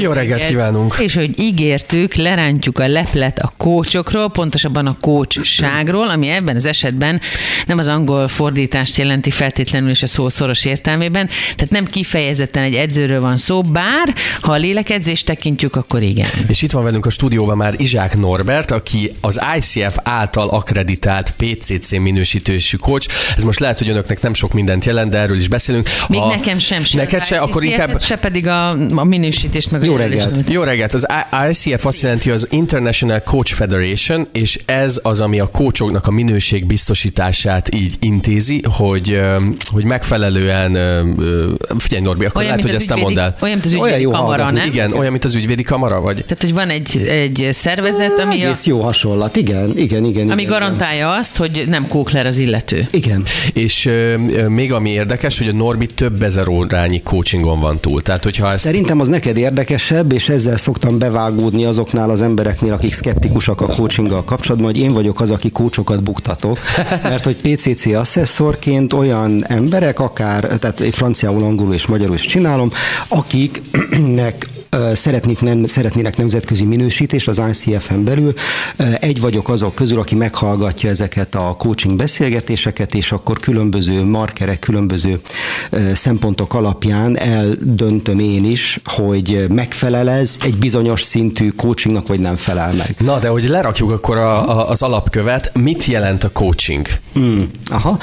Jó reggelt kívánunk! És hogy ígértük, lerántjuk a leplet a kócsokról, pontosabban a kócsságról, ami ebben az esetben nem az angol fordítást jelenti feltétlenül és a szó szoros értelmében, tehát nem kifejezetten egy edzőről van szó, bár ha a lélekedzést tekintjük, akkor igen. És itt van velünk a stúdióban már Izsák Norbert, aki az ICF által akreditált PCC minősítősű coach. Ez most lehet, hogy önöknek nem sok mindent jelent, de erről is beszélünk. Még a... nekem sem. sem neked se, akkor inkább... Se pedig a, a minősítést meg Jó reggelt. Jó reggelt. Az ICF azt jelenti az International Coach Federation, és ez az, ami a coachoknak a minőség biztosítását így intézi, hogy, hogy megfelelően, figyelj Norbi, akkor olyan, lehet, hogy ezt nem mondd el. Olyan, mint az ügyvédi olyan kamara, nem? Igen, olyan, mint az ügyvédi kamara, vagy? Tehát, hogy van egy, egy szervezet, ami Egész a... jó hasonlat, igen, igen, igen. Ami igen, garantálja igen. azt, hogy nem kókler az illető. Igen. És még ami érdekes, hogy a Norbi több ezer órányi coachingon van túl. Tehát, hogyha ezt... Szerintem az neked érdekesebb, és ezzel szoktam bevágódni azoknál az embereknél, akik szkeptikusak a coachinggal kapcsolatban, hogy én vagyok az, aki kócsokat buktatok, mert hogy PCC asszesszorként olyan emberek, akár, tehát franciául, angolul és magyarul is csinálom, akiknek szeretnék nem, szeretnének nemzetközi minősítést az ICF-en belül. Egy vagyok azok közül, aki meghallgatja ezeket a coaching beszélgetéseket, és akkor különböző markerek, különböző szempontok alapján eldöntöm én is, hogy megfelel ez egy bizonyos szintű coachingnak, vagy nem felel meg. Na, de hogy lerakjuk akkor a, a, az alapkövet, mit jelent a coaching? Mm, aha,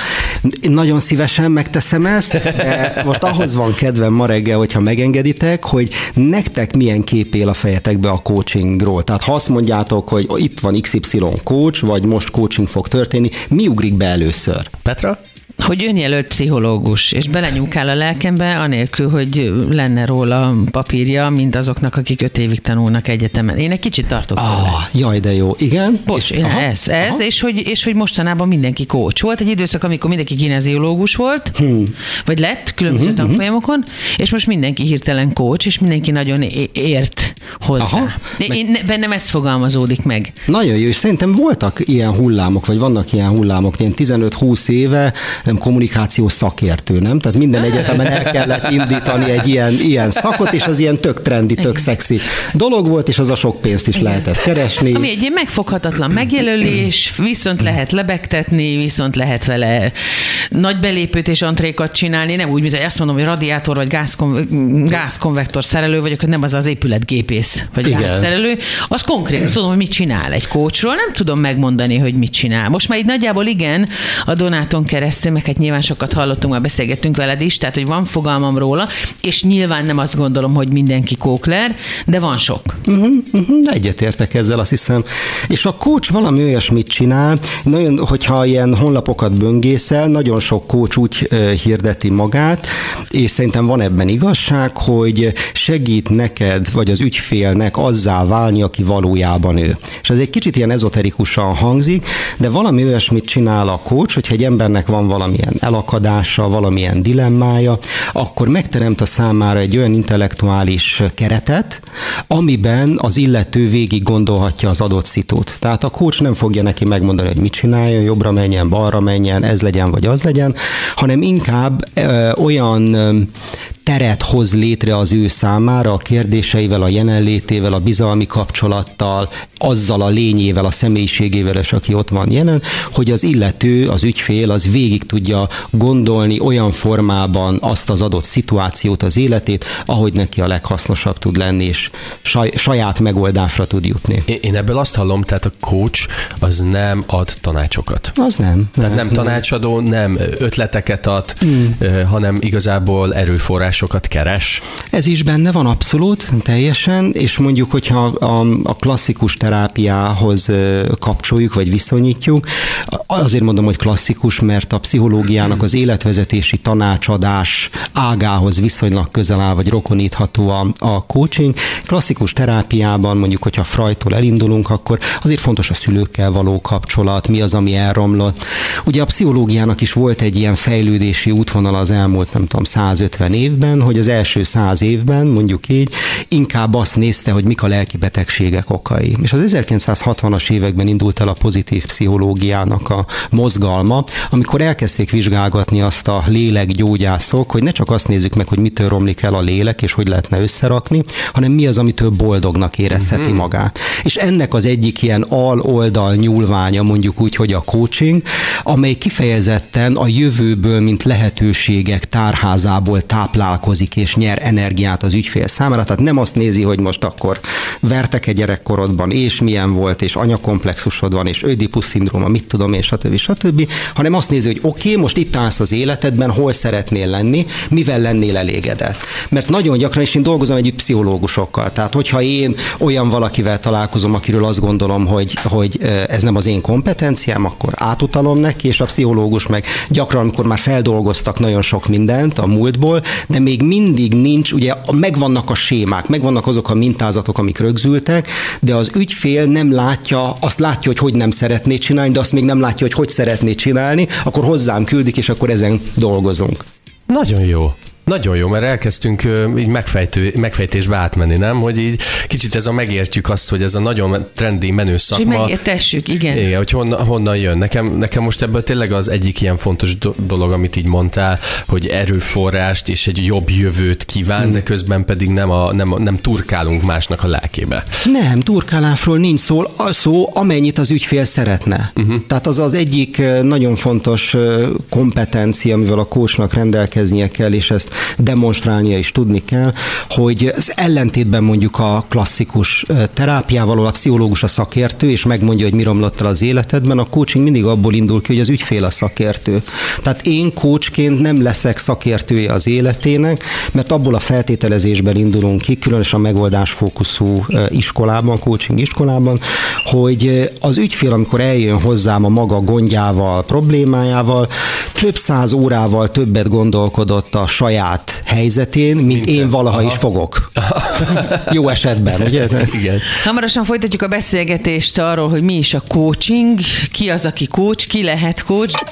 nagyon szívesen megteszem ezt, de most ahhoz van kedvem ma reggel, hogyha megengeditek, hogy nektek nektek milyen kép él a fejetekbe a coachingról? Tehát ha azt mondjátok, hogy itt van XY coach, vagy most coaching fog történni, mi ugrik be először? Petra? Hogy önjelölt pszichológus, és belenyúkál a lelkembe, anélkül, hogy lenne róla papírja, mint azoknak, akik öt évig tanulnak egyetemen. Én egy kicsit tartok ah, tőle. Jaj, de jó. Igen? Bocs, és, aha, ez, ez aha. És, hogy, és hogy mostanában mindenki coach. Volt egy időszak, amikor mindenki kineziológus volt, hmm. vagy lett különböző uh-huh, tanfolyamokon, és most mindenki hirtelen coach, és mindenki nagyon ért hozzá. Aha, én, meg... bennem ez fogalmazódik meg. Nagyon jó, és szerintem voltak ilyen hullámok, vagy vannak ilyen hullámok, ilyen 15-20 éve nem kommunikáció szakértő, nem? Tehát minden egyetemen el kellett indítani egy ilyen, ilyen szakot, és az ilyen tök trendi, tök szexi dolog volt, és az a sok pénzt is Igen. lehetett keresni. Ami egy ilyen megfoghatatlan megjelölés, viszont lehet lebegtetni, viszont lehet vele nagy belépőt és antrékat csinálni, nem úgy, mint hogy azt mondom, hogy radiátor vagy gázkon- gázkonvektor szerelő vagyok, nem az az épületgépész vagy Igen. gázszerelő, az konkrét, azt tudom, hogy mit csinál egy kócsról, nem tudom megmondani, hogy mit csinál. Most már így nagyjából igen, a Donáton keresztül hát nyilván sokat hallottunk, már beszélgettünk veled is, tehát hogy van fogalmam róla, és nyilván nem azt gondolom, hogy mindenki kókler, de van sok. Uh-huh, uh-huh, egyetértek ezzel, azt hiszem. És a coach valami olyasmit csinál, nagyon, hogyha ilyen honlapokat böngészel, nagyon sok coach úgy hirdeti magát, és szerintem van ebben igazság, hogy segít neked, vagy az ügyfélnek azzá válni, aki valójában ő. És ez egy kicsit ilyen ezoterikusan hangzik, de valami olyasmit csinál a coach, hogyha egy embernek van valamilyen elakadása, valamilyen dilemmája, akkor megteremt a számára egy olyan intellektuális keretet, amiben az illető végig gondolhatja az adott szitút. Tehát a coach nem fogja neki megmondani, hogy mit csináljon, jobbra menjen, balra menjen, ez legyen vagy az legyen, hanem inkább ö, olyan teret hoz létre az ő számára a kérdéseivel, a jelenlétével, a bizalmi kapcsolattal, azzal a lényével, a személyiségével, és aki ott van jelen, hogy az illető, az ügyfél, az végig tudja gondolni olyan formában azt az adott szituációt, az életét, ahogy neki a leghasznosabb tud lenni, és saj, saját megoldásra tud jutni. Én ebből azt hallom, tehát a coach az nem ad tanácsokat. Az nem. Tehát nem, nem tanácsadó, nem ötleteket ad, mm. hanem igazából erőforrás megoldásokat keres? Ez is benne van abszolút, teljesen, és mondjuk, hogyha a, a klasszikus terápiához kapcsoljuk, vagy viszonyítjuk, azért mondom, hogy klasszikus, mert a pszichológiának az életvezetési tanácsadás ágához viszonylag közel áll, vagy rokonítható a, a coaching. Klasszikus terápiában, mondjuk, hogyha Freudtól elindulunk, akkor azért fontos a szülőkkel való kapcsolat, mi az, ami elromlott. Ugye a pszichológiának is volt egy ilyen fejlődési útvonal az elmúlt, nem tudom, 150 évben, hogy az első száz évben, mondjuk így, inkább azt nézte, hogy mik a lelki betegségek okai. És az 1960-as években indult el a pozitív pszichológiának a mozgalma, amikor elkezdték vizsgálgatni azt a lélekgyógyászok, hogy ne csak azt nézzük meg, hogy mitől romlik el a lélek, és hogy lehetne összerakni, hanem mi az, amitől boldognak érezheti uh-huh. magát. És ennek az egyik ilyen al-oldal nyúlványa, mondjuk úgy, hogy a coaching, amely kifejezetten a jövőből, mint lehetőségek tárházából táplálkozik és nyer energiát az ügyfél számára. Tehát nem azt nézi, hogy most akkor vertek egy gyerekkorodban, és milyen volt, és anyakomplexusod van, és ödipus szindróma, mit tudom én, stb. stb., hanem azt nézi, hogy oké, okay, most itt állsz az életedben, hol szeretnél lenni, mivel lennél elégedett. Mert nagyon gyakran, és én dolgozom együtt pszichológusokkal, tehát hogyha én olyan valakivel találkozom, akiről azt gondolom, hogy, hogy ez nem az én kompetenciám, akkor átutalom neki, és a pszichológus meg gyakran, amikor már feldolgoztak nagyon sok mindent a múltból, de még mindig nincs, ugye megvannak a sémák, megvannak azok a mintázatok, amik rögzültek, de az ügyfél nem látja, azt látja, hogy hogy nem szeretné csinálni, de azt még nem látja, hogy hogy szeretné csinálni, akkor hozzám küldik, és akkor ezen dolgozunk. Nagyon jó. Nagyon jó, mert elkezdtünk így megfejtő, megfejtésbe átmenni, nem? Hogy így kicsit ez a megértjük azt, hogy ez a nagyon trendi, menő szakma. És megértessük, igen. Igen, hogy honnan, honnan jön. Nekem, nekem most ebből tényleg az egyik ilyen fontos dolog, amit így mondtál, hogy erőforrást és egy jobb jövőt kíván, hmm. de közben pedig nem, a, nem, nem turkálunk másnak a lelkébe. Nem, turkálásról nincs szó, szó amennyit az ügyfél szeretne. Uh-huh. Tehát az az egyik nagyon fontos kompetencia, amivel a kósnak rendelkeznie kell, és ezt demonstrálnia is tudni kell, hogy az ellentétben mondjuk a klasszikus terápiával, a pszichológus a szakértő, és megmondja, hogy mi romlott el az életedben, a coaching mindig abból indul ki, hogy az ügyfél a szakértő. Tehát én coachként nem leszek szakértője az életének, mert abból a feltételezésben indulunk ki, különösen a megoldásfókuszú iskolában, coaching iskolában, hogy az ügyfél, amikor eljön hozzám a maga gondjával, problémájával, több száz órával többet gondolkodott a saját saját helyzetén, mint, mint én valaha Aha. is fogok. Jó esetben, ugye? Igen. Hamarosan folytatjuk a beszélgetést arról, hogy mi is a coaching, ki az, aki coach, ki lehet coach.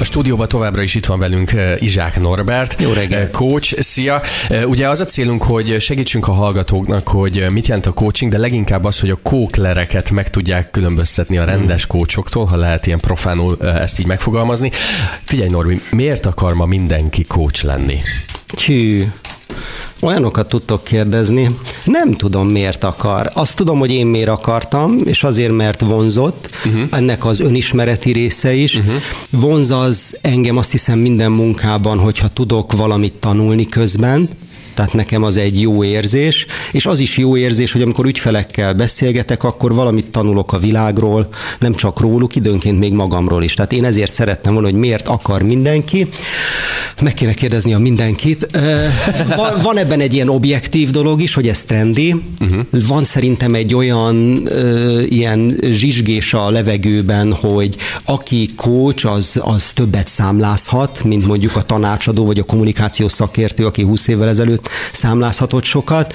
A stúdióban továbbra is itt van velünk eh, Izsák Norbert. Jó reggelt. Eh, coach, szia. Eh, ugye az a célunk, hogy segítsünk a hallgatóknak, hogy mit jelent a coaching, de leginkább az, hogy a kóklereket meg tudják különböztetni a rendes coachoktól, ha lehet ilyen profánul ezt így megfogalmazni. Figyelj Norbi, miért akar ma mindenki coach lenni? Hű, Olyanokat tudtok kérdezni, nem tudom miért akar. Azt tudom, hogy én miért akartam, és azért, mert vonzott, uh-huh. ennek az önismereti része is. Uh-huh. Vonz az engem azt hiszem minden munkában, hogyha tudok valamit tanulni közben, tehát nekem az egy jó érzés, és az is jó érzés, hogy amikor ügyfelekkel beszélgetek, akkor valamit tanulok a világról, nem csak róluk, időnként még magamról is. Tehát én ezért szerettem volna, hogy miért akar mindenki. Meg kéne kérdezni a mindenkit. Van, van ebben egy ilyen objektív dolog is, hogy ez trendi. Uh-huh. Van szerintem egy olyan ilyen zsizsgés a levegőben, hogy aki coach, az, az többet számlázhat, mint mondjuk a tanácsadó vagy a kommunikációs szakértő, aki 20 évvel ezelőtt számlázhatott sokat,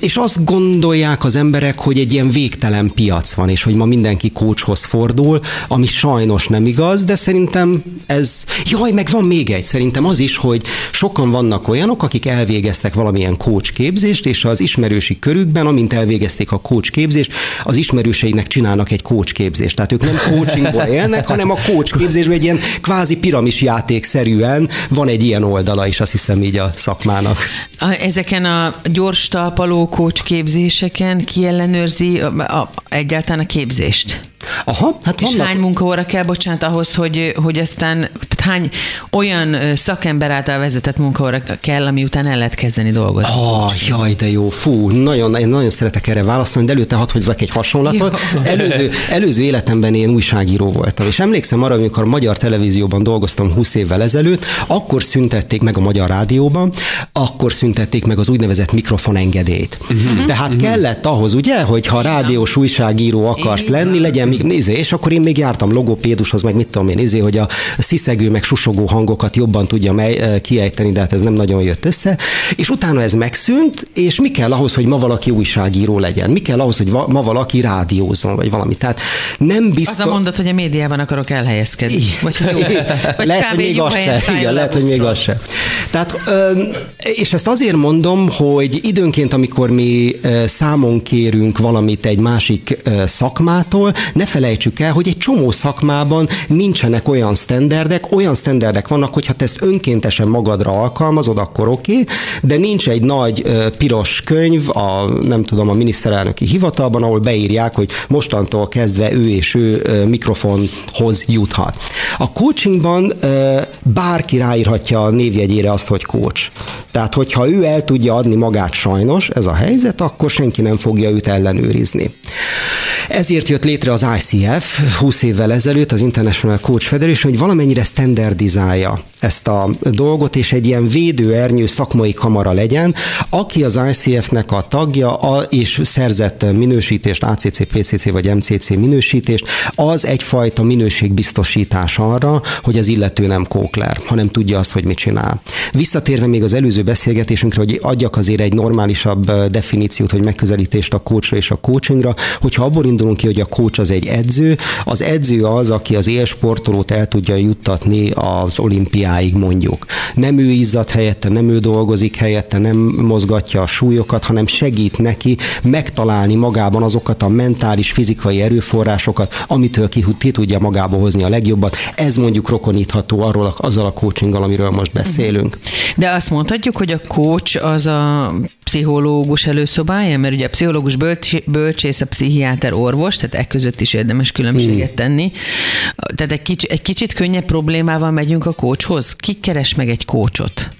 és azt gondolják az emberek, hogy egy ilyen végtelen piac van, és hogy ma mindenki kócshoz fordul, ami sajnos nem igaz, de szerintem ez, jaj, meg van még egy, szerintem az is, hogy sokan vannak olyanok, akik elvégeztek valamilyen coach képzést, és az ismerősi körükben, amint elvégezték a coach képzést, az ismerőseinek csinálnak egy coach képzést. Tehát ők nem coachingból élnek, hanem a coach képzésben egy ilyen kvázi piramis játékszerűen van egy ilyen oldala is, azt hiszem így a szakmának vannak. A, ezeken a gyors talpaló kócs képzéseken ki ellenőrzi a, a, egyáltalán a képzést? Aha, hát És vannak... hány munkaóra kell, bocsánat, ahhoz, hogy, hogy aztán, tehát hány olyan szakember által vezetett munkaóra kell, ami után el lehet kezdeni dolgozni? Ah, jaj, de jó, fú, nagyon, én nagyon szeretek erre válaszolni, de előtte hadd hozzak egy hasonlatot. Az előző, előző életemben én újságíró voltam, és emlékszem arra, amikor a magyar televízióban dolgoztam 20 évvel ezelőtt, akkor szüntették meg a magyar rádióban, akkor szüntették meg az úgynevezett mikrofonengedélyt. Uh-huh. Tehát uh-huh. kellett ahhoz, ugye, hogy ha rádiós újságíró akarsz lenni, legyen még nézé, és akkor én még jártam logopédushoz, meg mit tudom én, nézé, hogy a sziszegő, meg susogó hangokat jobban tudja mely, kiejteni, de hát ez nem nagyon jött össze. És utána ez megszűnt, és mi kell ahhoz, hogy ma valaki újságíró legyen? Mi kell ahhoz, hogy ma valaki rádiózon, vagy valami? Tehát nem biztos... Az a mondat, hogy a médiában akarok elhelyezkedni. Vagy, jó, vagy lehet, hogy még az se. Igen, lehet, hogy még az se. Tehát, és ezt azért mondom, hogy időnként, amikor mi számon kérünk valamit egy másik szakmától, ne felejtsük el, hogy egy csomó szakmában nincsenek olyan sztenderdek, olyan sztenderdek vannak, hogyha te ezt önkéntesen magadra alkalmazod, akkor oké, okay, de nincs egy nagy piros könyv a, nem tudom, a miniszterelnöki hivatalban, ahol beírják, hogy mostantól kezdve ő és ő mikrofonhoz juthat. A coachingban bárki ráírhatja a névjegyére azt, hogy coach. Tehát, hogyha ő el tudja adni magát sajnos, ez a helyzet, akkor senki nem fogja őt ellenőrizni. Ezért jött létre az ICF 20 évvel ezelőtt, az International Coach Federation, hogy valamennyire standardizálja ezt a dolgot, és egy ilyen védőernyő szakmai kamara legyen, aki az ICF-nek a tagja a, és szerzett minősítést, ACC, PCC vagy MCC minősítést, az egyfajta minőségbiztosítás arra, hogy az illető nem kókler, hanem tudja azt, hogy mit csinál. Visszatérve még az előző beszélgetésünkre, hogy adjak azért egy normálisabb definíciót, vagy megközelítést a coachra és a coachingra, hogyha abból indulunk ki, hogy a coach az egy edző, az edző az, aki az élsportolót el tudja juttatni az olimpiáig mondjuk. Nem ő izzad helyette, nem ő dolgozik helyette, nem mozgatja a súlyokat, hanem segít neki megtalálni magában azokat a mentális, fizikai erőforrásokat, amitől ki, ki tudja magába hozni a legjobbat. Ez mondjuk rokonítható arról, azzal a coachinggal, amiről most beszélünk. De azt mondhatjuk, hogy a coach az a pszichológus előszobája, mert ugye a pszichológus bölcs, bölcsész, a pszichiáter orvos, tehát e között is érdemes különbséget tenni. Tehát egy, kicsi, egy kicsit könnyebb problémával megyünk a kócshoz. Ki keres meg egy kócsot?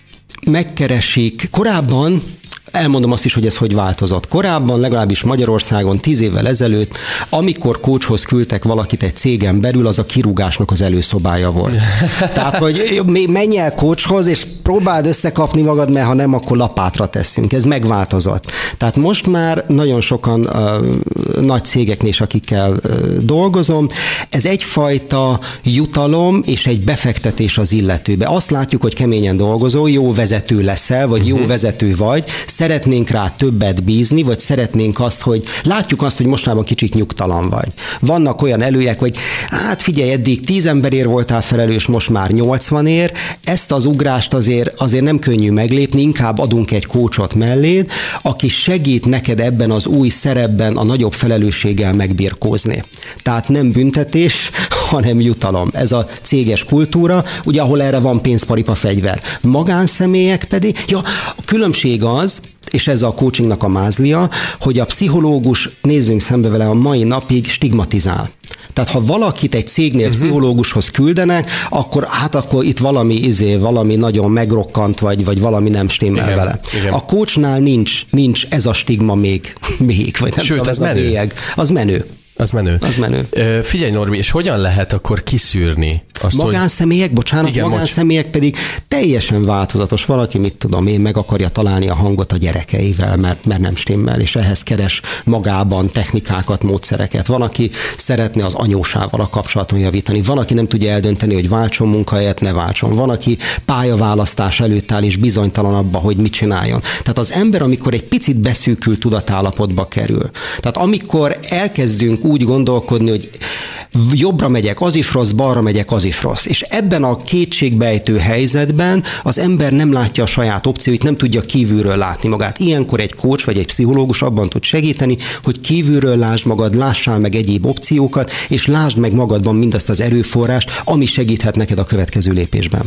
Megkeresik. Korábban Elmondom azt is, hogy ez hogy változott. Korábban, legalábbis Magyarországon tíz évvel ezelőtt, amikor kócshoz küldtek valakit egy cégen belül, az a kirúgásnak az előszobája volt. Tehát, hogy menj el kócshoz, és próbáld összekapni magad, mert ha nem, akkor lapátra teszünk. Ez megváltozott. Tehát most már nagyon sokan uh, nagy cégeknél is, akikkel uh, dolgozom, ez egyfajta jutalom és egy befektetés az illetőbe. Azt látjuk, hogy keményen dolgozol, jó vezető leszel, vagy jó uh-huh. vezető vagy, szeretnénk rá többet bízni, vagy szeretnénk azt, hogy látjuk azt, hogy mostában kicsit nyugtalan vagy. Vannak olyan előjek, hogy hát figyelj, eddig tíz emberért voltál felelős, most már 80 ér, ezt az ugrást azért, azért nem könnyű meglépni, inkább adunk egy kócsot melléd, aki segít neked ebben az új szerepben a nagyobb felelősséggel megbirkózni. Tehát nem büntetés, hanem jutalom. Ez a céges kultúra, ugye ahol erre van pénzparipa fegyver. Magánszemélyek pedig, ja, a különbség az, és ez a coachingnak a mázlia, hogy a pszichológus, nézzünk szembe vele, a mai napig stigmatizál. Tehát ha valakit egy cégnél uh-huh. pszichológushoz küldenek, akkor hát akkor itt valami izé, valami nagyon megrokkant, vagy, vagy valami nem stimmel igen, vele. Igen. A coachnál nincs, nincs ez a stigma még, még vagy nem Sőt, tudom, ez, ez menő. A bélyeg. Az menő. Az menő. Az menő. Ö, figyelj Norbi, és hogyan lehet akkor kiszűrni azt, Magánszemélyek, hogy... bocsánat, Igen, magánszemélyek pedig teljesen változatos. Valaki, mit tudom én, meg akarja találni a hangot a gyerekeivel, mert, mert nem stimmel, és ehhez keres magában technikákat, módszereket. Van, aki szeretne az anyósával a kapcsolaton javítani. Van, aki nem tudja eldönteni, hogy váltson munkahelyet, ne váltson. Van, aki pályaválasztás előtt áll, és bizonytalan abba, hogy mit csináljon. Tehát az ember, amikor egy picit beszűkült tudatállapotba kerül, tehát amikor elkezdünk úgy gondolkodni, hogy jobbra megyek, az is rossz, balra megyek, az is rossz. És ebben a kétségbejtő helyzetben az ember nem látja a saját opcióit, nem tudja kívülről látni magát. Ilyenkor egy coach vagy egy pszichológus abban tud segíteni, hogy kívülről lásd magad, lássál meg egyéb opciókat, és lásd meg magadban mindazt az erőforrást, ami segíthet neked a következő lépésben.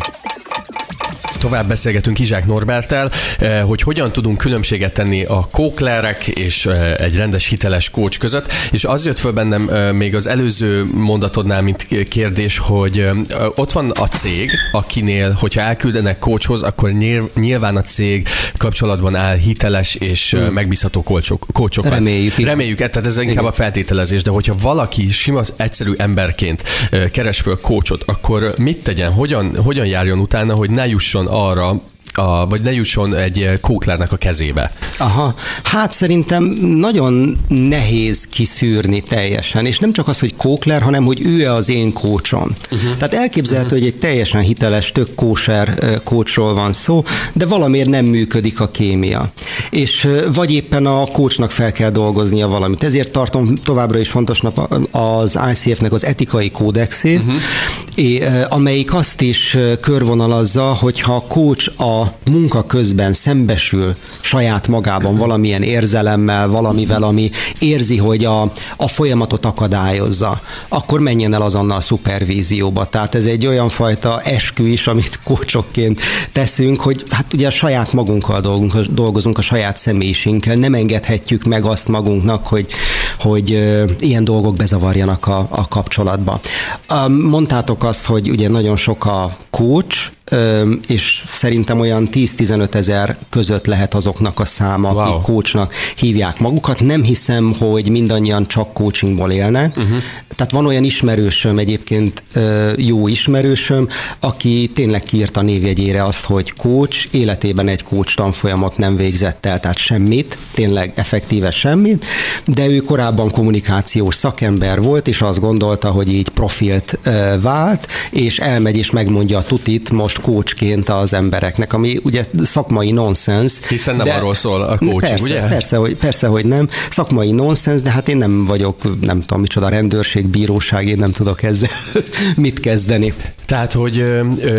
Tovább beszélgetünk Izsák Norbertel, eh, hogy hogyan tudunk különbséget tenni a kóklerek és eh, egy rendes hiteles kócs között, és az jött föl bennem eh, még az előző mondatodnál, mint kérdés, hogy ott van a cég, akinél, hogyha elküldenek kócshoz, akkor nyilván a cég kapcsolatban áll hiteles és hmm. megbízható kócsok, kócsokat. Reméljük. Reméljük, tehát ez inkább Igen. a feltételezés, de hogyha valaki sima, egyszerű emberként keres föl kócsot, akkor mit tegyen, hogyan, hogyan járjon utána, hogy ne jusson arra a, vagy ne jusson egy kóklernek a kezébe? Aha, hát szerintem nagyon nehéz kiszűrni teljesen, és nem csak az, hogy kókler, hanem hogy ő az én kócsom. Uh-huh. Tehát elképzelhető, uh-huh. hogy egy teljesen hiteles, tök kóser kócsról van szó, de valamiért nem működik a kémia. És vagy éppen a kócsnak fel kell dolgoznia valamit. Ezért tartom továbbra is fontosnak az ICF-nek az etikai kódexét, uh-huh. amelyik azt is körvonalazza, hogyha a kócs a munka közben szembesül saját magában valamilyen érzelemmel, valamivel, ami érzi, hogy a, a folyamatot akadályozza, akkor menjen el azonnal a szupervízióba. Tehát ez egy olyan fajta eskü is, amit kócsokként teszünk, hogy hát ugye a saját magunkkal dolgozunk, dolgozunk a saját személyiségünkkel, nem engedhetjük meg azt magunknak, hogy, hogy ilyen dolgok bezavarjanak a, a kapcsolatba. Mondtátok azt, hogy ugye nagyon sok a kócs, és szerintem olyan 10-15 ezer között lehet azoknak a száma, wow. akik coachnak hívják magukat. Nem hiszem, hogy mindannyian csak coachingból élnek. Uh-huh. Tehát van olyan ismerősöm, egyébként jó ismerősöm, aki tényleg kiírta névjegyére azt, hogy coach, életében egy coach tanfolyamot nem végzett el, tehát semmit, tényleg effektíve semmit, de ő korábban kommunikációs szakember volt, és azt gondolta, hogy így profilt vált, és elmegy és megmondja a tutit most coachként az embereknek, ami ugye szakmai nonsens. Hiszen nem de arról szól a coaching, persze, ugye? Persze hogy, persze, hogy nem. Szakmai nonsens, de hát én nem vagyok, nem tudom micsoda rendőrség, bíróság, én nem tudok ezzel mit kezdeni. Tehát, hogy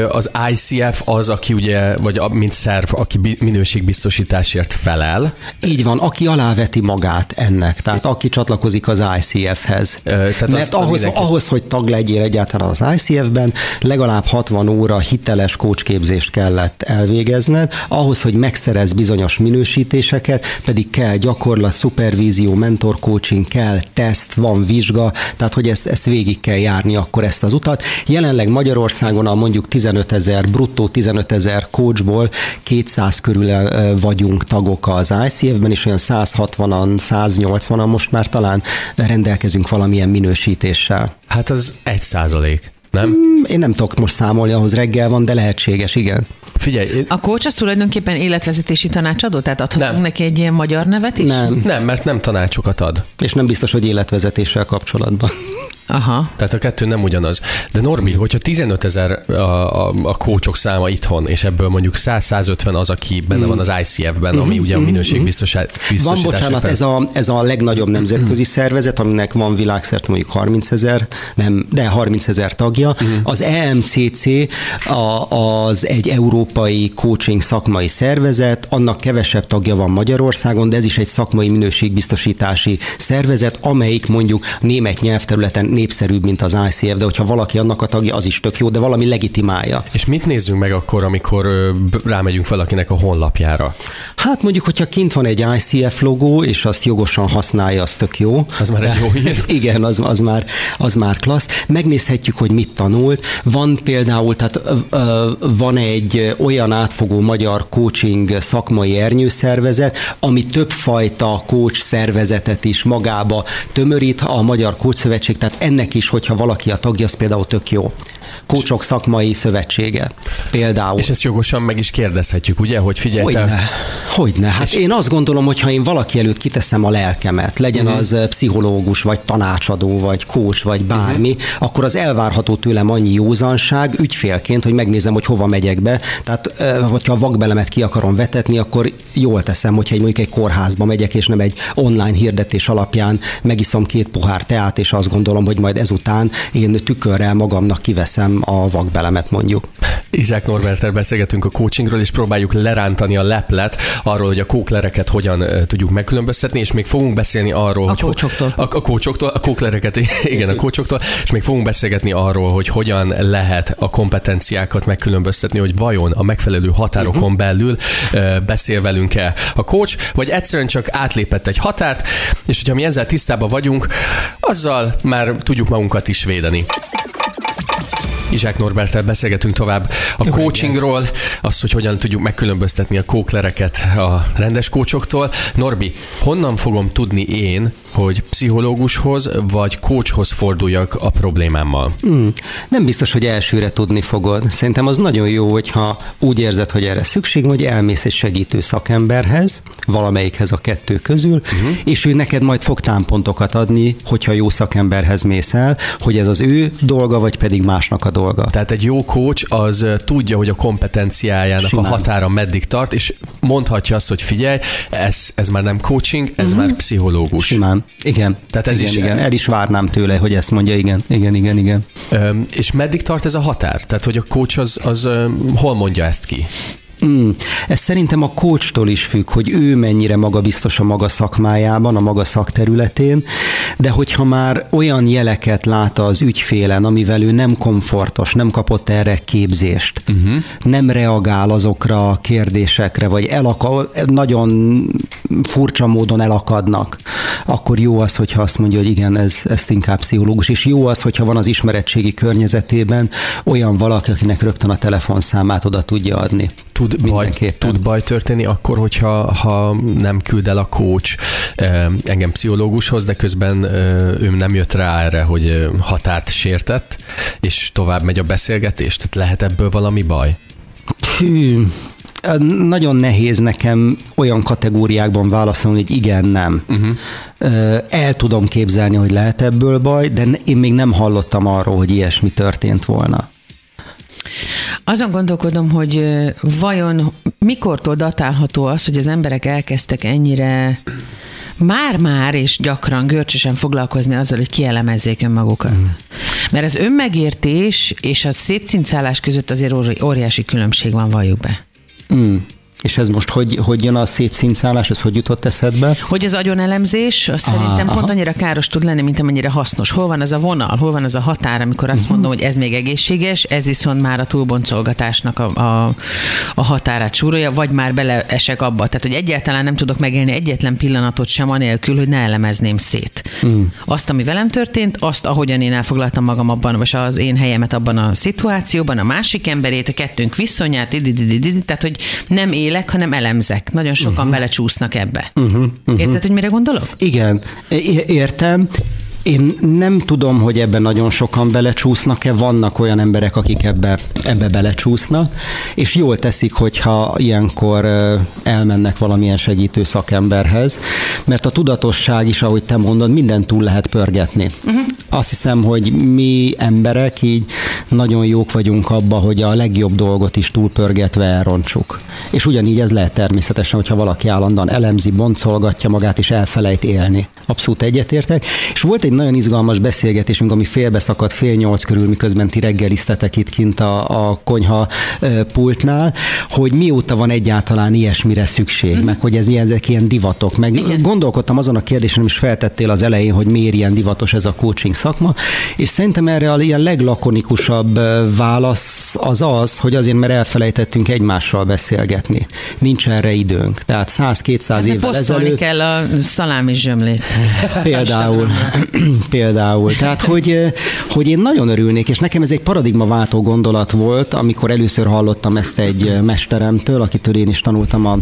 az ICF az, aki ugye, vagy mint szerv, aki minőségbiztosításért felel. Így van, aki aláveti magát ennek, tehát aki csatlakozik az ICF-hez. Tehát Mert az, ahhoz, mindenki... ahhoz, hogy tag legyél egyáltalán az ICF-ben, legalább 60 óra hiteles kócsképzést kellett elvégezned, ahhoz, hogy megszerez bizonyos minősítéseket, pedig kell gyakorlat, szupervízió, mentor coaching, kell teszt, van vizsga, tehát hogy ezt, ezt végig kell járni akkor ezt az utat. Jelenleg Magyarországon a mondjuk 15 ezer, bruttó 15 ezer coachból 200 körül vagyunk tagok az ICF-ben, és olyan 160-an, 180-an most már talán rendelkezünk valamilyen minősítéssel. Hát az egy százalék nem? Mm, én nem tudok most számolni, ahhoz reggel van, de lehetséges, igen. Figyelj. A coach az tulajdonképpen életvezetési tanácsadó? Tehát adhatunk nem. neki egy ilyen magyar nevet is? Nem. Nem, mert nem tanácsokat ad. És nem biztos, hogy életvezetéssel kapcsolatban. Aha. Tehát a kettő nem ugyanaz. De Norbi, hogyha 15 ezer a, a, a kócsok száma itthon, és ebből mondjuk 100-150 az, aki benne mm. van az ICF-ben, ami mm-hmm. ugye a mm-hmm. minőségbiztosítás. Van, bocsánat, ez a, ez a legnagyobb nemzetközi szervezet, aminek van világszerte mondjuk 30 ezer, nem, de 30 ezer tagja. Mm. Az EMCC a, az egy európai coaching szakmai szervezet, annak kevesebb tagja van Magyarországon, de ez is egy szakmai minőségbiztosítási szervezet, amelyik mondjuk német nyelvterületen népszerűbb, mint az ICF, de hogyha valaki annak a tagja, az is tök jó, de valami legitimálja. És mit nézzünk meg akkor, amikor rámegyünk valakinek a honlapjára? Hát mondjuk, hogyha kint van egy ICF logó, és azt jogosan használja, az tök jó. Az már egy jó hír. Igen, az, az, már, az már klassz. Megnézhetjük, hogy mit tanult. Van például, tehát van egy olyan átfogó magyar coaching szakmai ernyőszervezet, ami többfajta coach szervezetet is magába tömörít, a Magyar Coach Szövetség, tehát ennek is, hogyha valaki a tagja, az például tök jó. Kócsok szakmai szövetsége például. És ezt jogosan meg is kérdezhetjük, ugye, hogy figyelj. Hogyne, hogyne. Hát és... én azt gondolom, hogy ha én valaki előtt kiteszem a lelkemet, legyen uh-huh. az pszichológus, vagy tanácsadó, vagy kócs, vagy bármi, uh-huh. akkor az elvárható tőlem annyi józanság ügyfélként, hogy megnézem, hogy hova megyek be. Tehát, hogyha a vakbelemet ki akarom vetetni, akkor jól teszem, hogyha egy, mondjuk egy kórházba megyek, és nem egy online hirdetés alapján megiszom két pohár teát, és azt gondolom, hogy majd ezután én tükörrel magamnak kiveszem a vakbelemet mondjuk. Izsák Norberter beszélgetünk a coachingról, és próbáljuk lerántani a leplet arról, hogy a kóklereket hogyan tudjuk megkülönböztetni, és még fogunk beszélni arról, a hogy... Kócsoktól. A, a kócsoktól. A kóklereket, igen, a kócsoktól, és még fogunk beszélgetni arról, hogy hogyan lehet a kompetenciákat megkülönböztetni, hogy vajon a megfelelő határokon uh-huh. belül beszél velünk-e a coach, vagy egyszerűen csak átlépett egy határt, és hogyha mi ezzel tisztában vagyunk, azzal már tudjuk magunkat is védeni. Izsák Norbertel beszélgetünk tovább a Jó coachingról, az, hogy hogyan tudjuk megkülönböztetni a kóklereket a rendes kócsoktól. Norbi, honnan fogom tudni én, hogy pszichológushoz vagy coachhoz forduljak a problémámmal? Hmm. Nem biztos, hogy elsőre tudni fogod. Szerintem az nagyon jó, hogyha úgy érzed, hogy erre szükség vagy elmész egy segítő szakemberhez, valamelyikhez a kettő közül, uh-huh. és ő neked majd fog támpontokat adni, hogyha jó szakemberhez mész el, hogy ez az ő dolga, vagy pedig másnak a dolga. Tehát egy jó coach az tudja, hogy a kompetenciájának Simán. a határa meddig tart, és mondhatja azt, hogy figyelj, ez, ez már nem coaching, ez uh-huh. már pszichológus. Simán. Igen. Tehát ez igen, is igen. El is várnám tőle, hogy ezt mondja, igen. Igen, igen, igen. Üm, és meddig tart ez a határ? Tehát, hogy a coach az, az hol mondja ezt ki? Mm, ez szerintem a coachtól is függ, hogy ő mennyire magabiztos a maga szakmájában, a maga szakterületén, de hogyha már olyan jeleket lát az ügyfélen, amivel ő nem komfortos, nem kapott erre képzést, uh-huh. nem reagál azokra a kérdésekre, vagy elaka, nagyon furcsa módon elakadnak, akkor jó az, hogyha azt mondja, hogy igen, ez, ez inkább pszichológus, és jó az, hogyha van az ismeretségi környezetében olyan valaki, akinek rögtön a telefonszámát oda tudja adni. Tud baj, tud baj történni akkor, hogyha ha nem küld el a coach engem pszichológushoz, de közben ő nem jött rá erre, hogy határt sértett, és tovább megy a beszélgetés? Tehát lehet ebből valami baj? Hű, nagyon nehéz nekem olyan kategóriákban válaszolni, hogy igen, nem. Uh-huh. El tudom képzelni, hogy lehet ebből baj, de én még nem hallottam arról, hogy ilyesmi történt volna. Azon gondolkodom, hogy vajon mikortól datálható az, hogy az emberek elkezdtek ennyire már-már és gyakran görcsösen foglalkozni azzal, hogy kielemezzék önmagukat. Mm. Mert az önmegértés és a szétszincálás között azért óriási különbség van, valljuk be. Mm. És ez most hogy, hogy jön a szétszincálás, ez hogy jutott eszedbe? Hogy az agyonelemzés, az ah, szerintem aha. pont annyira káros tud lenni, mint amennyire hasznos. Hol van az a vonal, hol van az a határ, amikor azt uh-huh. mondom, hogy ez még egészséges, ez viszont már a túlboncolgatásnak a, a, a határát súrolja, vagy már beleesek abba. Tehát, hogy egyáltalán nem tudok megélni egyetlen pillanatot sem anélkül, hogy ne elemezném szét. Uh-huh. Azt, ami velem történt, azt, ahogyan én elfoglaltam magam abban, vagy az én helyemet abban a szituációban, a másik emberét, a kettőnk viszonyát, tehát, hogy nem él élek, hanem elemzek. Nagyon sokan uh-huh. belecsúsznak ebbe. Uh-huh. Uh-huh. Érted, hogy mire gondolok? Igen, értem. Én nem tudom, hogy ebben nagyon sokan belecsúsznak-e, vannak olyan emberek, akik ebbe, ebbe belecsúsznak, és jól teszik, hogyha ilyenkor elmennek valamilyen segítő szakemberhez, mert a tudatosság is, ahogy te mondod, minden túl lehet pörgetni. Uh-huh. Azt hiszem, hogy mi emberek így nagyon jók vagyunk abba, hogy a legjobb dolgot is túlpörgetve elrontsuk. És ugyanígy ez lehet természetesen, hogyha valaki állandóan elemzi, boncolgatja magát és elfelejt élni. Abszolút egyetértek. És volt egy nagyon izgalmas beszélgetésünk, ami félbeszakadt fél nyolc körül, miközben ti reggeliztetek itt kint a, a konyha pultnál, hogy mióta van egyáltalán ilyesmire szükség, mm. meg hogy ez, ezek ilyen divatok. Meg Igen. gondolkodtam azon a kérdésen, is feltettél az elején, hogy miért ilyen divatos ez a coaching szakma, és szerintem erre a ilyen leglakonikusabb válasz az az, hogy azért, mert elfelejtettünk egymással beszélgetni. Nincs erre időnk. Tehát 100-200 évvel ezelőtt... kell a szalámi zsömlét. Például. például. Tehát, hogy, hogy én nagyon örülnék, és nekem ez egy paradigmaváltó gondolat volt, amikor először hallottam ezt egy mesteremtől, akitől én is tanultam a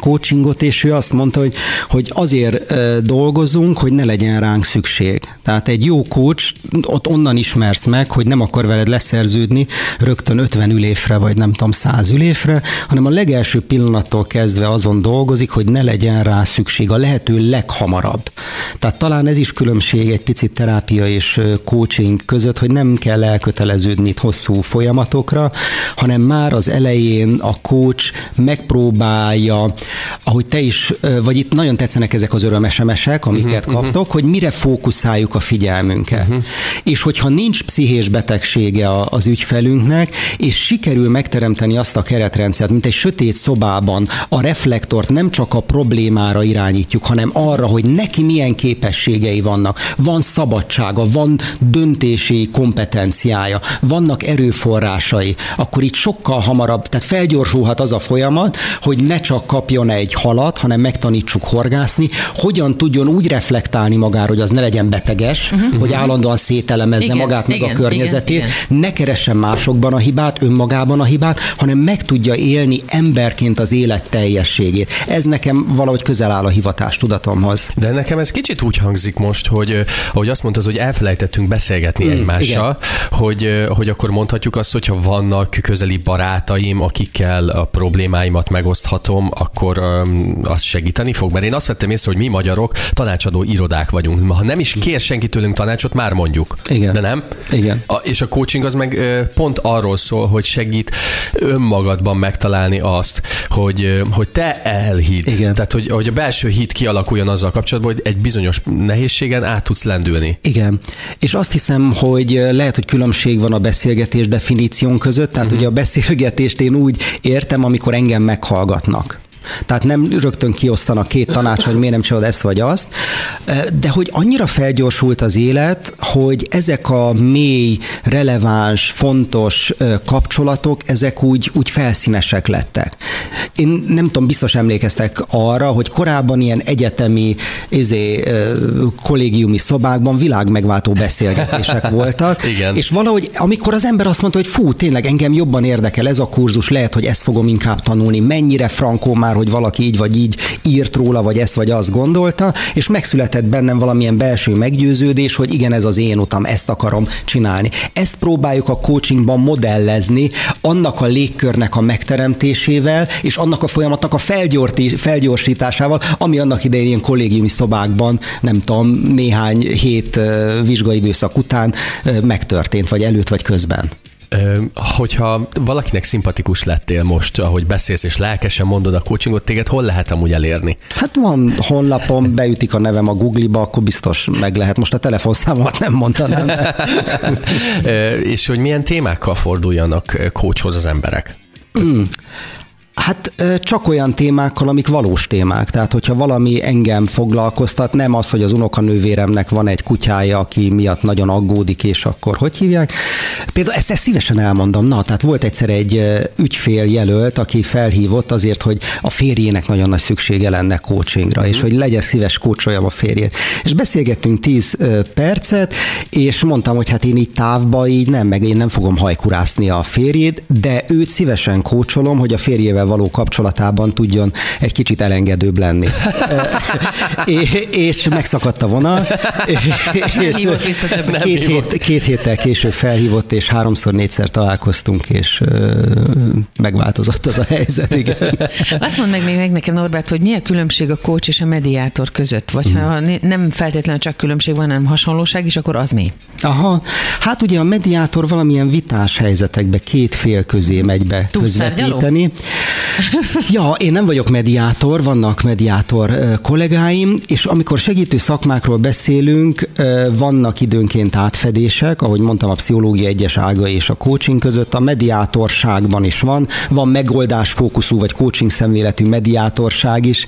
coachingot, és ő azt mondta, hogy, hogy azért dolgozunk, hogy ne legyen ránk szükség. Tehát egy jó coach, ott onnan ismersz meg, hogy nem akar veled leszerződni rögtön 50 ülésre, vagy nem tudom, 100 ülésre, hanem a legelső pillanattól kezdve azon dolgozik, hogy ne legyen rá szükség, a lehető leghamarabb. Tehát talán ez is különbség egy picit terápia és coaching között, hogy nem kell elköteleződni itt hosszú folyamatokra, hanem már az elején a coach megpróbálja ahogy te is, vagy itt nagyon tetszenek ezek az öröm SMS-ek, amiket uh-huh, kaptok, uh-huh. hogy mire fókuszáljuk a figyelmünket. Uh-huh. És hogyha nincs pszichés betegsége az ügyfelünknek, és sikerül megteremteni azt a keretrendszert, mint egy sötét szobában a reflektort nem csak a problémára irányítjuk, hanem arra, hogy neki milyen képességei vannak, van szabadsága, van döntési kompetenciája, vannak erőforrásai, akkor itt sokkal hamarabb, tehát felgyorsulhat az a folyamat, hogy ne csak kap kapjon egy halat, hanem megtanítsuk horgászni, hogyan tudjon úgy reflektálni magára, hogy az ne legyen beteges, uh-huh. hogy állandóan szételemezze igen, magát, meg igen, a környezetét, igen, igen. ne keressen másokban a hibát, önmagában a hibát, hanem meg tudja élni emberként az élet teljességét. Ez nekem valahogy közel áll a hivatás tudatomhoz. De nekem ez kicsit úgy hangzik most, hogy ahogy azt mondtad, hogy elfelejtettünk beszélgetni mm, egymással, hogy, hogy akkor mondhatjuk azt, hogyha vannak közeli barátaim, akikkel a problémáimat megoszthatom, akkor um, az segíteni fog. Mert én azt vettem észre, hogy mi magyarok tanácsadó irodák vagyunk. Ha nem is kér senki tőlünk tanácsot, már mondjuk. Igen. De nem? Igen. A, és a coaching az meg pont arról szól, hogy segít önmagadban megtalálni azt, hogy, hogy te elhidd. Igen. Tehát, hogy, hogy a belső hit kialakuljon azzal kapcsolatban, hogy egy bizonyos nehézségen át tudsz lendülni. Igen. És azt hiszem, hogy lehet, hogy különbség van a beszélgetés definíción között. Tehát uh-huh. ugye a beszélgetést én úgy értem, amikor engem meghallgatnak. Tehát nem rögtön kiosztanak két tanács, hogy miért nem csinálod ezt vagy azt, de hogy annyira felgyorsult az élet, hogy ezek a mély, releváns, fontos kapcsolatok, ezek úgy, úgy felszínesek lettek. Én nem tudom, biztos emlékeztek arra, hogy korábban ilyen egyetemi izé, kollégiumi szobákban világmegváltó beszélgetések voltak. Igen. És valahogy, amikor az ember azt mondta, hogy fú, tényleg engem jobban érdekel ez a kurzus, lehet, hogy ezt fogom inkább tanulni, mennyire frankó már hogy valaki így vagy így írt róla, vagy ezt vagy azt gondolta, és megszületett bennem valamilyen belső meggyőződés, hogy igen, ez az én utam, ezt akarom csinálni. Ezt próbáljuk a coachingban modellezni, annak a légkörnek a megteremtésével, és annak a folyamatnak a felgyorsításával, ami annak idején ilyen kollégiumi szobákban, nem tudom, néhány hét vizsgaidőszak után megtörtént, vagy előtt, vagy közben. Hogyha valakinek szimpatikus lettél most, ahogy beszélsz, és lelkesen mondod a coachingot, téged hol lehet amúgy elérni? Hát van honlapom, beütik a nevem a Google-ba, akkor biztos meg lehet. Most a telefonszámomat nem mondanám. és hogy milyen témákkal forduljanak coachhoz az emberek? Mm. Hát csak olyan témákkal, amik valós témák. Tehát, hogyha valami engem foglalkoztat, nem az, hogy az unokanővéremnek van egy kutyája, aki miatt nagyon aggódik, és akkor hogy hívják. Például ezt, ezt szívesen elmondom. Na, tehát volt egyszer egy ügyfél jelölt, aki felhívott azért, hogy a férjének nagyon nagy szüksége lenne coachingra, mm. és hogy legyen szíves kócsoljam a férjét. És beszélgettünk 10 percet, és mondtam, hogy hát én itt távba így nem, meg én nem fogom hajkurászni a férjét, de őt szívesen kócsolom, hogy a férjével való kapcsolatában tudjon egy kicsit elengedőbb lenni. és megszakadt a vonal, és két, hét, két héttel később felhívott, és háromszor, négyszer találkoztunk, és megváltozott az a helyzet, igen. Azt mondd meg még meg nekem, Norbert, hogy mi a különbség a coach és a mediátor között? Vagy hmm. ha nem feltétlenül csak különbség van, hanem hasonlóság is, akkor az mi? Aha, hát ugye a mediátor valamilyen vitás helyzetekbe két fél közé megy be Tudsz közvetíteni. Ja, én nem vagyok mediátor, vannak mediátor kollégáim, és amikor segítő szakmákról beszélünk, vannak időnként átfedések, ahogy mondtam, a pszichológia egyes ága és a coaching között, a mediátorságban is van, van megoldás fókuszú vagy coaching szemléletű mediátorság is.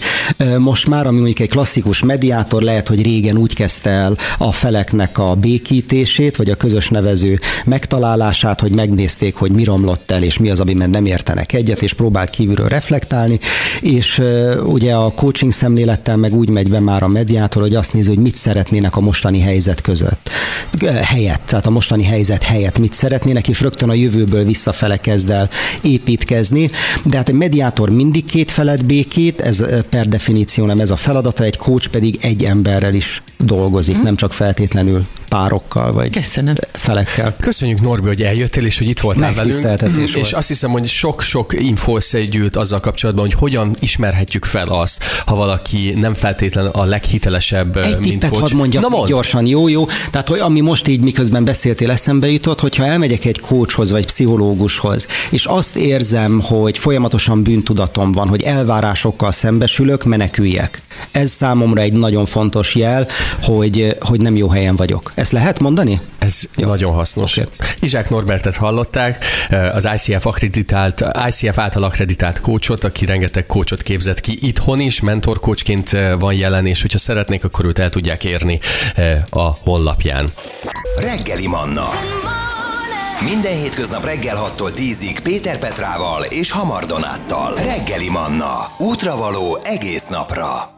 Most már, ami mondjuk egy klasszikus mediátor, lehet, hogy régen úgy kezdte el a feleknek a békítését, vagy a közös nevező megtalálását, hogy megnézték, hogy mi romlott el, és mi az, amiben nem értenek egyet, és próbált kívülről reflektálni, és ugye a coaching szemlélettel meg úgy megy be már a mediátor, hogy azt nézi, hogy mit szeretnének a mostani helyzet között. Helyett, tehát a mostani helyzet helyett mit szeretnének, és rögtön a jövőből visszafele kezd el építkezni. De hát egy mediátor mindig két felet békét, ez per definíció nem ez a feladata, egy coach pedig egy emberrel is dolgozik, hmm. nem csak feltétlenül párokkal vagy Köszönöm. felekkel. Köszönjük Norbi, hogy eljöttél, és hogy itt voltál velünk. Volt. És azt hiszem, hogy sok-sok info összegyűlt azzal kapcsolatban, hogy hogyan ismerhetjük fel azt, ha valaki nem feltétlen a leghitelesebb, Egy mint coach. hadd mondjak Na mond. gyorsan, jó, jó. Tehát, hogy ami most így miközben beszéltél, eszembe jutott, hogyha elmegyek egy coachhoz vagy pszichológushoz, és azt érzem, hogy folyamatosan bűntudatom van, hogy elvárásokkal szembesülök, meneküljek. Ez számomra egy nagyon fontos jel, hogy, hogy nem jó helyen vagyok. Ezt lehet mondani? Ez jó. nagyon hasznos. Okay. Izsák Norbertet hallották, az ICF, akreditált, ICF által akreditált kócsot, aki rengeteg kócsot képzett ki itthon is, mentorkócsként van jelen, és hogyha szeretnék, akkor őt el tudják érni a honlapján. Reggeli Manna Minden hétköznap reggel 6-tól 10-ig Péter Petrával és Hamar Donáttal. Reggeli Manna. Útravaló egész napra.